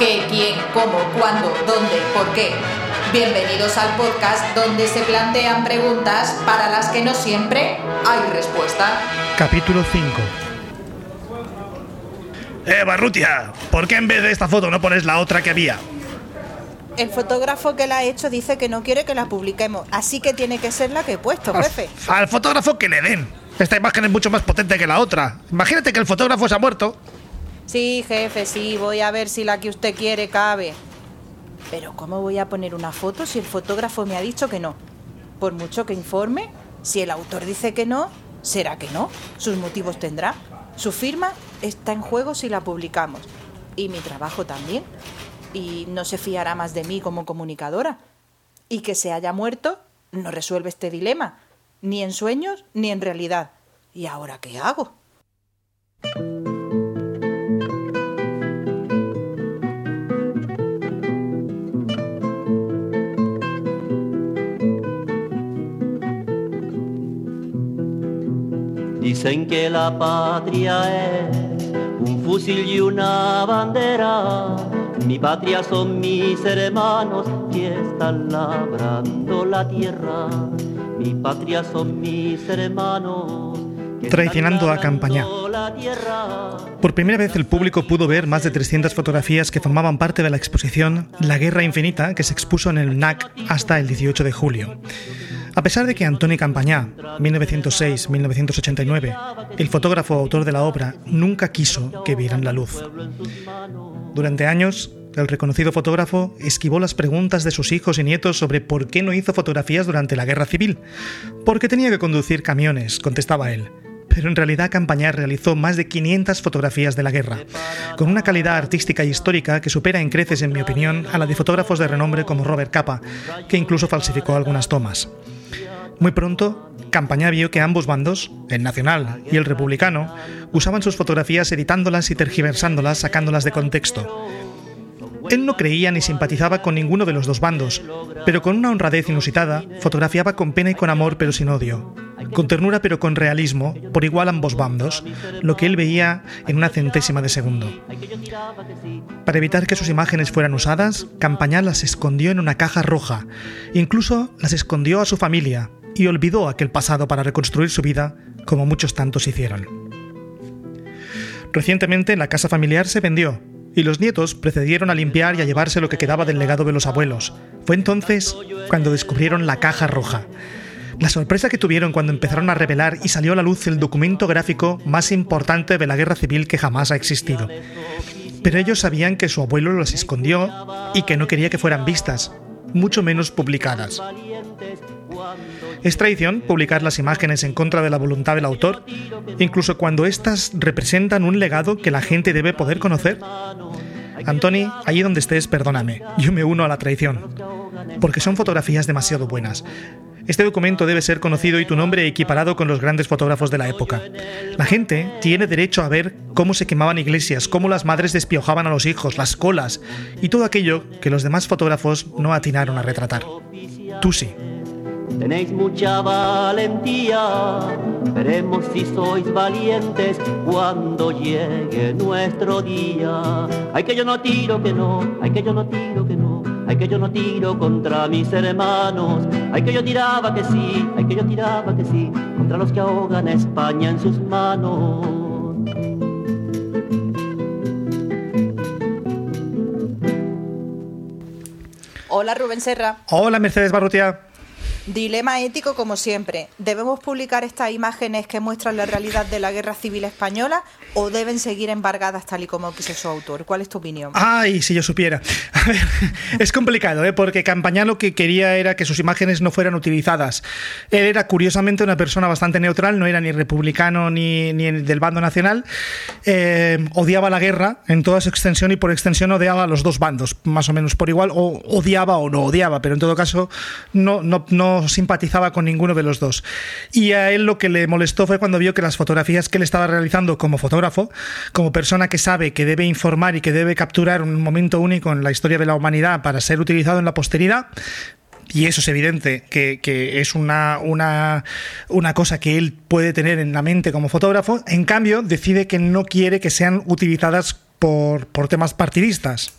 qué, quién, cómo, cuándo, dónde, por qué. Bienvenidos al podcast donde se plantean preguntas para las que no siempre hay respuesta. Capítulo 5 Eh, Barrutia, ¿por qué en vez de esta foto no pones la otra que había? El fotógrafo que la ha hecho dice que no quiere que la publiquemos, así que tiene que ser la que he puesto, jefe. Al fotógrafo que le den. Esta imagen es mucho más potente que la otra. Imagínate que el fotógrafo se ha muerto. Sí, jefe, sí, voy a ver si la que usted quiere cabe. Pero ¿cómo voy a poner una foto si el fotógrafo me ha dicho que no? Por mucho que informe, si el autor dice que no, será que no. Sus motivos tendrá. Su firma está en juego si la publicamos. Y mi trabajo también. Y no se fiará más de mí como comunicadora. Y que se haya muerto no resuelve este dilema. Ni en sueños ni en realidad. ¿Y ahora qué hago? Dicen que la patria es un fusil y una bandera. Mi patria son mis hermanos que están labrando la tierra. Mi patria son mis hermanos. Traicionando a Campañá. tierra. Por primera vez el público pudo ver más de 300 fotografías que formaban parte de la exposición La Guerra Infinita que se expuso en el NAC hasta el 18 de julio. A pesar de que Antoni Campañá, 1906-1989, el fotógrafo autor de la obra, nunca quiso que vieran la luz. Durante años, el reconocido fotógrafo esquivó las preguntas de sus hijos y nietos sobre por qué no hizo fotografías durante la guerra civil. Porque tenía que conducir camiones, contestaba él. Pero en realidad Campañá realizó más de 500 fotografías de la guerra, con una calidad artística y histórica que supera en creces, en mi opinión, a la de fotógrafos de renombre como Robert Capa, que incluso falsificó algunas tomas. Muy pronto, Campañá vio que ambos bandos, el nacional y el republicano, usaban sus fotografías editándolas y tergiversándolas, sacándolas de contexto. Él no creía ni simpatizaba con ninguno de los dos bandos, pero con una honradez inusitada, fotografiaba con pena y con amor pero sin odio, con ternura pero con realismo, por igual ambos bandos, lo que él veía en una centésima de segundo. Para evitar que sus imágenes fueran usadas, Campañá las escondió en una caja roja, incluso las escondió a su familia y olvidó aquel pasado para reconstruir su vida, como muchos tantos hicieron. Recientemente la casa familiar se vendió y los nietos procedieron a limpiar y a llevarse lo que quedaba del legado de los abuelos. Fue entonces cuando descubrieron la caja roja. La sorpresa que tuvieron cuando empezaron a revelar y salió a la luz el documento gráfico más importante de la guerra civil que jamás ha existido. Pero ellos sabían que su abuelo las escondió y que no quería que fueran vistas, mucho menos publicadas. Es tradición publicar las imágenes en contra de la voluntad del autor, incluso cuando éstas representan un legado que la gente debe poder conocer. Antoni, allí donde estés, perdóname, yo me uno a la traición, porque son fotografías demasiado buenas. Este documento debe ser conocido y tu nombre equiparado con los grandes fotógrafos de la época. La gente tiene derecho a ver cómo se quemaban iglesias, cómo las madres despiojaban a los hijos, las colas y todo aquello que los demás fotógrafos no atinaron a retratar. Tú sí. Tenéis mucha valentía, veremos si sois valientes cuando llegue nuestro día. Ay que yo no tiro que no, ay que yo no tiro que no, ay que yo no tiro contra mis hermanos, ay que yo tiraba que sí, ay que yo tiraba que sí, contra los que ahogan a España en sus manos. Hola Rubén Serra. Hola Mercedes Barrutia. Dilema ético como siempre. ¿Debemos publicar estas imágenes que muestran la realidad de la guerra civil española o deben seguir embargadas tal y como quiso su autor? ¿Cuál es tu opinión? Ay, si yo supiera. A ver, es complicado, ¿eh? porque Campañá lo que quería era que sus imágenes no fueran utilizadas. Él era curiosamente una persona bastante neutral, no era ni republicano ni, ni del bando nacional. Eh, odiaba la guerra en toda su extensión y por extensión odiaba a los dos bandos, más o menos por igual, o odiaba o no odiaba, pero en todo caso no, no, no simpatizaba con ninguno de los dos. Y a él lo que le molestó fue cuando vio que las fotografías que él estaba realizando como fotógrafo, como persona que sabe que debe informar y que debe capturar un momento único en la historia de la humanidad para ser utilizado en la posteridad, y eso es evidente que, que es una, una, una, cosa que él puede tener en la mente como fotógrafo, en cambio decide que no quiere que sean utilizadas por, por temas partidistas.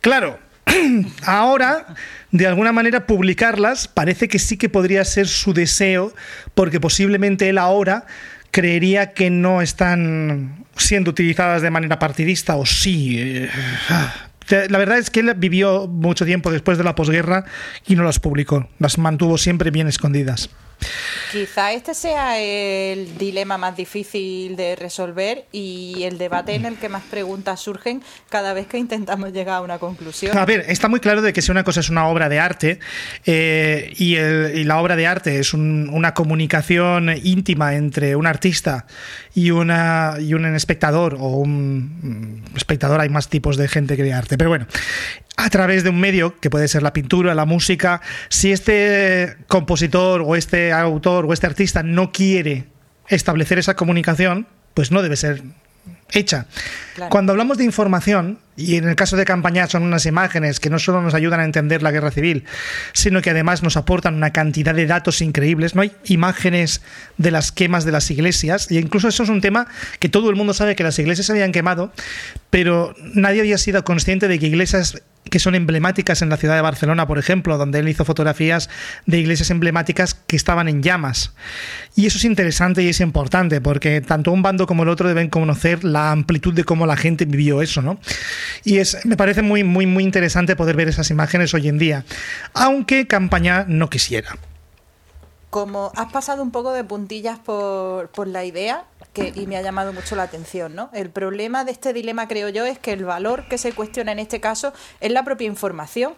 Claro, ahora, de alguna manera, publicarlas parece que sí que podría ser su deseo, porque posiblemente él ahora creería que no están siendo utilizadas de manera partidista, o sí. eh, ah. La verdad es que él vivió mucho tiempo después de la posguerra y no las publicó, las mantuvo siempre bien escondidas. Quizá este sea el dilema más difícil de resolver y el debate en el que más preguntas surgen cada vez que intentamos llegar a una conclusión. A ver, está muy claro de que si una cosa es una obra de arte eh, y, la obra de arte es un- una comunicación íntima entre un artista y un espectador o un mm, espectador, hay más tipos de gente que de arte, pero bueno, a través de un medio que puede ser la pintura, la música, si este compositor o este autor o este artista no quiere establecer esa comunicación, pues no debe ser hecha. Claro. Cuando hablamos de información, y en el caso de Campaña son unas imágenes que no solo nos ayudan a entender la guerra civil, sino que además nos aportan una cantidad de datos increíbles. No hay imágenes de las quemas de las iglesias, y incluso eso es un tema que todo el mundo sabe que las iglesias se habían quemado, pero nadie había sido consciente de que iglesias que son emblemáticas en la ciudad de Barcelona, por ejemplo, donde él hizo fotografías de iglesias emblemáticas que estaban en llamas. Y eso es interesante y es importante, porque tanto un bando como el otro deben conocer la amplitud de cómo la gente vivió eso, ¿no? Y es, me parece muy, muy, muy interesante poder ver esas imágenes hoy en día, aunque Campaña no quisiera. Como has pasado un poco de puntillas por, por la idea, que, y me ha llamado mucho la atención, ¿no? El problema de este dilema, creo yo, es que el valor que se cuestiona en este caso es la propia información.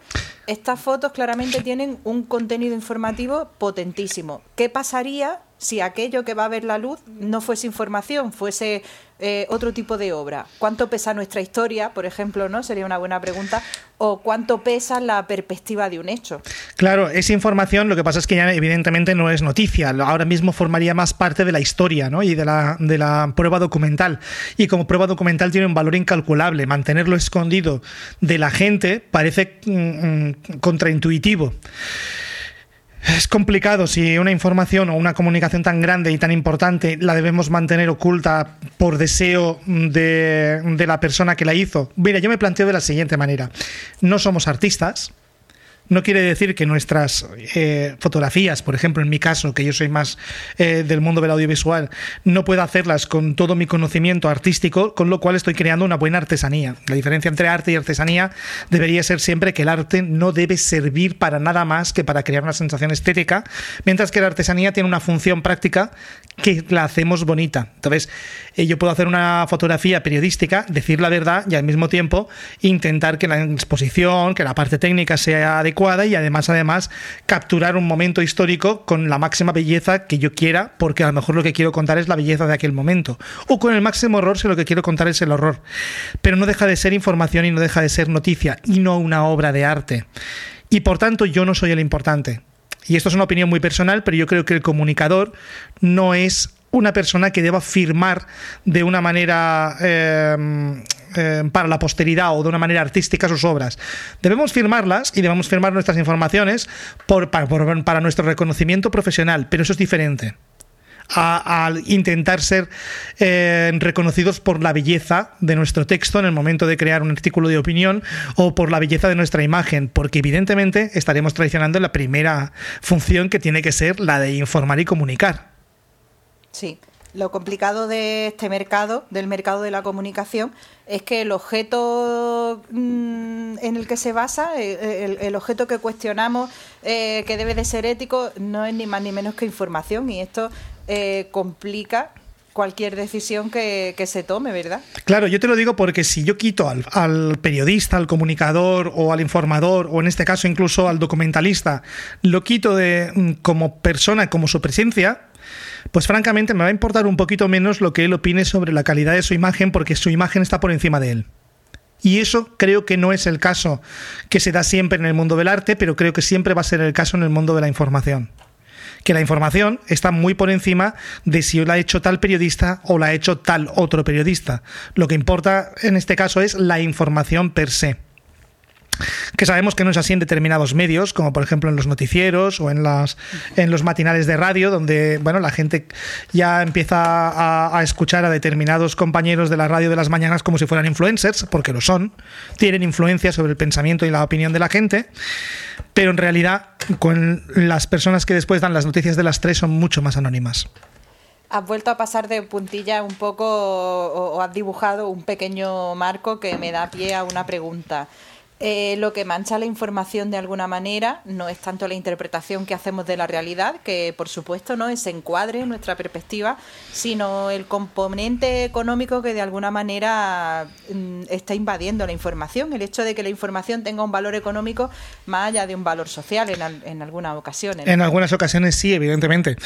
Estas fotos claramente tienen un contenido informativo potentísimo. ¿Qué pasaría si aquello que va a ver la luz no fuese información, fuese eh, otro tipo de obra? ¿Cuánto pesa nuestra historia, por ejemplo, no? Sería una buena pregunta. ¿O cuánto pesa la perspectiva de un hecho? Claro, esa información lo que pasa es que ya evidentemente no es noticia, ahora mismo formaría más parte de la historia ¿no? y de la, de la prueba documental. Y como prueba documental tiene un valor incalculable, mantenerlo escondido de la gente parece mm, mm, contraintuitivo. Es complicado si una información o una comunicación tan grande y tan importante la debemos mantener oculta por deseo de, de la persona que la hizo. Mira, yo me planteo de la siguiente manera. No somos artistas, no quiere decir que nuestras eh, fotografías, por ejemplo, en mi caso, que yo soy más eh, del mundo del audiovisual, no pueda hacerlas con todo mi conocimiento artístico, con lo cual estoy creando una buena artesanía. La diferencia entre arte y artesanía debería ser siempre que el arte no debe servir para nada más que para crear una sensación estética, mientras que la artesanía tiene una función práctica que la hacemos bonita. Entonces, eh, yo puedo hacer una fotografía periodística, decir la verdad y al mismo tiempo intentar que la exposición, que la parte técnica sea adecuada y además, además, capturar un momento histórico con la máxima belleza que yo quiera, porque a lo mejor lo que quiero contar es la belleza de aquel momento. O con el máximo horror si lo que quiero contar es el horror. Pero no deja de ser información y no deja de ser noticia y no una obra de arte. Y por tanto, yo no soy el importante. Y esto es una opinión muy personal, pero yo creo que el comunicador no es una persona que deba firmar de una manera eh, eh, para la posteridad o de una manera artística sus obras. Debemos firmarlas y debemos firmar nuestras informaciones por, para, nuestro reconocimiento profesional, pero eso es diferente. Al intentar ser eh, reconocidos por la belleza de nuestro texto en el momento de crear un artículo de opinión o por la belleza de nuestra imagen, porque evidentemente estaremos traicionando la primera función que tiene que ser la de informar y comunicar. Sí, lo complicado de este mercado, del mercado de la comunicación, es que el objeto mm, en el que se basa, eh, el, objeto que cuestionamos eh, que debe de ser ético, no es ni más ni menos que información y esto eh, complica cualquier decisión que, que se tome, ¿verdad? Claro, yo te lo digo porque si yo quito al, al periodista, al comunicador o al informador, o en este caso incluso al documentalista, lo quito de mm, como persona, como su presencia, pues francamente me va a importar un poquito menos lo que él opine sobre la calidad de su imagen, porque su imagen está por encima de él. Y eso creo que no es el caso que se da siempre en el mundo del arte, pero creo que siempre va a ser el caso en el mundo de la información. Que la información está muy por encima de si la ha hecho tal periodista o la ha hecho tal otro periodista. Lo que importa en este caso es la información per se. Que sabemos que no es así en determinados medios, como por ejemplo en los noticieros o en, las, en los matinales de radio, donde bueno, la gente ya empieza a, escuchar a determinados compañeros de la radio de las mañanas como si fueran influencers, porque lo son, tienen influencia sobre el pensamiento y la opinión de la gente, pero en realidad con las personas que después dan las noticias de las tres son mucho más anónimas. Has vuelto a pasar de puntilla un poco o, has dibujado un pequeño marco que me da pie a una pregunta. Eh, lo que mancha la información de alguna manera no es tanto la interpretación que hacemos de la realidad, que por supuesto no es encuadre nuestra perspectiva, sino el componente económico que de alguna manera mm, está invadiendo la información, el hecho de que la información tenga un valor económico más allá de un valor social en, en algunas ocasiones. En algunas ocasiones sí, evidentemente.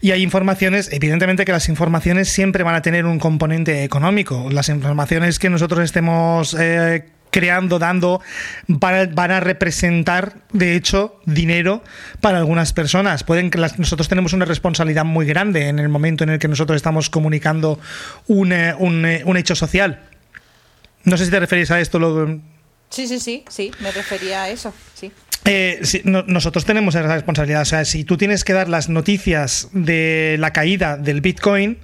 Y hay informaciones, evidentemente que las informaciones siempre van a tener un componente económico. Las informaciones que nosotros estemos... Eh, creando, dando, van a, van a, representar, de hecho, dinero para algunas personas. Pueden que las, nosotros tenemos una responsabilidad muy grande en el momento en el que nosotros estamos comunicando un, un, un hecho social. No sé si te referís a esto. Lo... Sí, sí, sí, sí, me refería a eso, sí. Eh, no, nosotros tenemos esa responsabilidad. O sea, si tú tienes que dar las noticias de la caída del Bitcoin,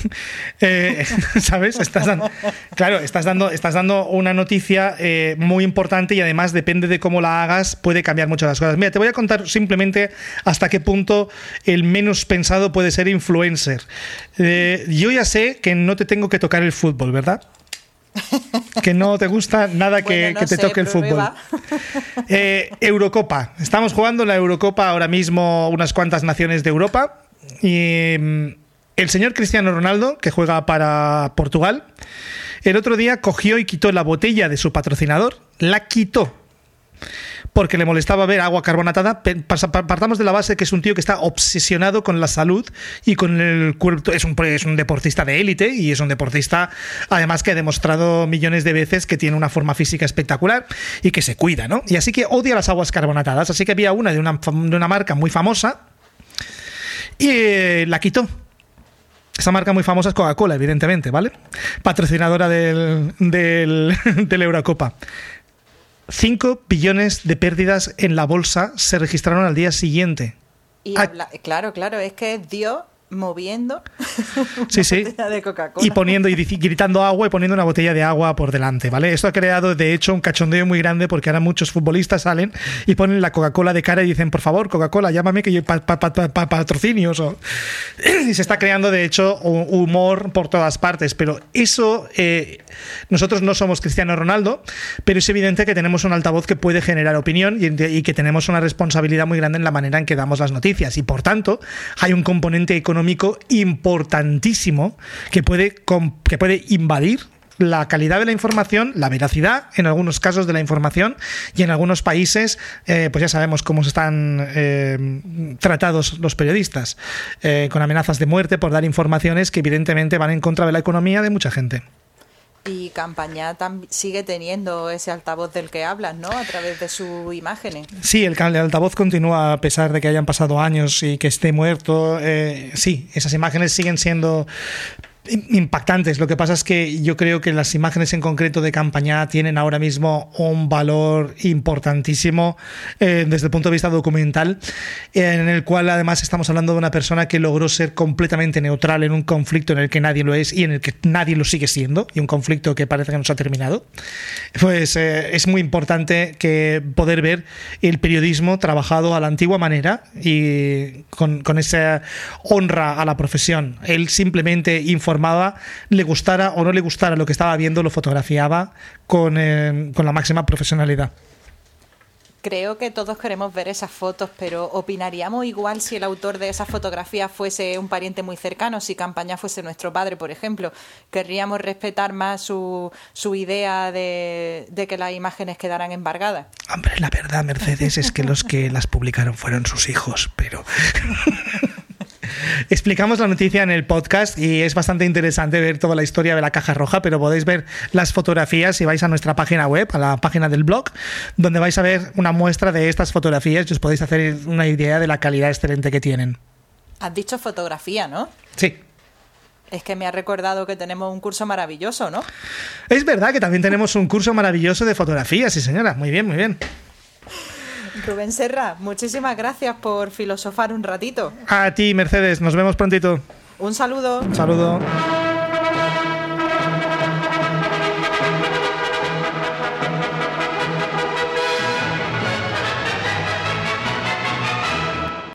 eh, ¿Sabes? Estás dando, claro, estás dando, estás dando una noticia eh, muy importante y además depende de cómo la hagas, puede cambiar mucho las cosas. Mira, te voy a contar simplemente hasta qué punto el menos pensado puede ser influencer. Eh, yo ya sé que no te tengo que tocar el fútbol, ¿verdad? que no te gusta nada que, bueno, no que te sé, toque el fútbol. Eh, Eurocopa. Estamos jugando la Eurocopa ahora mismo unas cuantas naciones de Europa y mm, el señor Cristiano Ronaldo, que juega para Portugal, el otro día cogió y quitó la botella de su patrocinador, la quitó. Porque le molestaba ver agua carbonatada. Partamos de la base que es un tío que está obsesionado con la salud y con el cuerpo. Es un, deportista de élite y es un deportista, además, que ha demostrado millones de veces que tiene una forma física espectacular y que se cuida, ¿no? Y así que odia las aguas carbonatadas. Así que había una de una, de una marca muy famosa y eh, la quitó. Esa marca muy famosa es Coca-Cola, evidentemente, ¿vale? Patrocinadora del, del, del Eurocopa. 5 billones de pérdidas en la bolsa se registraron al día siguiente. Y habla, claro, claro, es que Dios moviendo sí, sí. de Coca-Cola. Y poniendo y gritando agua y poniendo una botella de agua por delante, ¿vale? Esto ha creado, de hecho, un cachondeo muy grande porque ahora muchos futbolistas salen y ponen la Coca-Cola de cara y dicen, por favor, Coca-Cola, llámame que yo pa, pa, pa, patrocinios. O... y se está creando, de hecho, humor por todas partes. Pero eso, eh, nosotros no somos Cristiano Ronaldo, pero es evidente que tenemos un altavoz que puede generar opinión y, y que tenemos una responsabilidad muy grande en la manera en que damos las noticias. Y por tanto, hay un componente económico importantísimo que puede, que puede invadir la calidad de la información, la veracidad en algunos casos de la información y en algunos países, eh, pues ya sabemos cómo están eh, tratados los periodistas, eh, con amenazas de muerte por dar informaciones que evidentemente van en contra de la economía de mucha gente. Y Campañá sigue teniendo ese altavoz del que hablas, ¿no? A través de sus imágenes. Sí, el, el, altavoz continúa a pesar de que hayan pasado años y que esté muerto. Eh, sí, esas imágenes siguen siendo impactantes. Lo que pasa es que yo creo que las imágenes en concreto de Campañá tienen ahora mismo un valor importantísimo eh, desde el punto de vista documental, en el cual además estamos hablando de una persona que logró ser completamente neutral en un conflicto en el que nadie lo es y en el que nadie lo sigue siendo, y un conflicto que parece que no se ha terminado. Pues eh, es muy importante que poder ver el periodismo trabajado a la antigua manera y con, con esa honra a la profesión. Él simplemente informaba le gustara o no le gustara lo que estaba viendo, lo fotografiaba con, eh, con la máxima profesionalidad. Creo que todos queremos ver esas fotos, pero ¿opinaríamos igual si el autor de esas fotografías fuese un pariente muy cercano? Si Campaña fuese nuestro padre, por ejemplo. ¿Querríamos respetar más su, su idea de, de, que las imágenes quedaran embargadas? Hombre, la verdad, Mercedes, es que los que las publicaron fueron sus hijos, pero... Explicamos la noticia en el podcast y es bastante interesante ver toda la historia de la caja roja, pero podéis ver las fotografías si vais a nuestra página web, a la página del blog, donde vais a ver una muestra de estas fotografías y os podéis hacer una idea de la calidad excelente que tienen. Has dicho fotografía, ¿no? Sí. Es que me ha recordado que tenemos un curso maravilloso, ¿no? Es verdad que también tenemos un curso maravilloso de fotografía, sí señora. Muy bien, muy bien. Rubén Serra, muchísimas gracias por filosofar un ratito. A ti, Mercedes. Nos vemos prontito. Un saludo. Un saludo.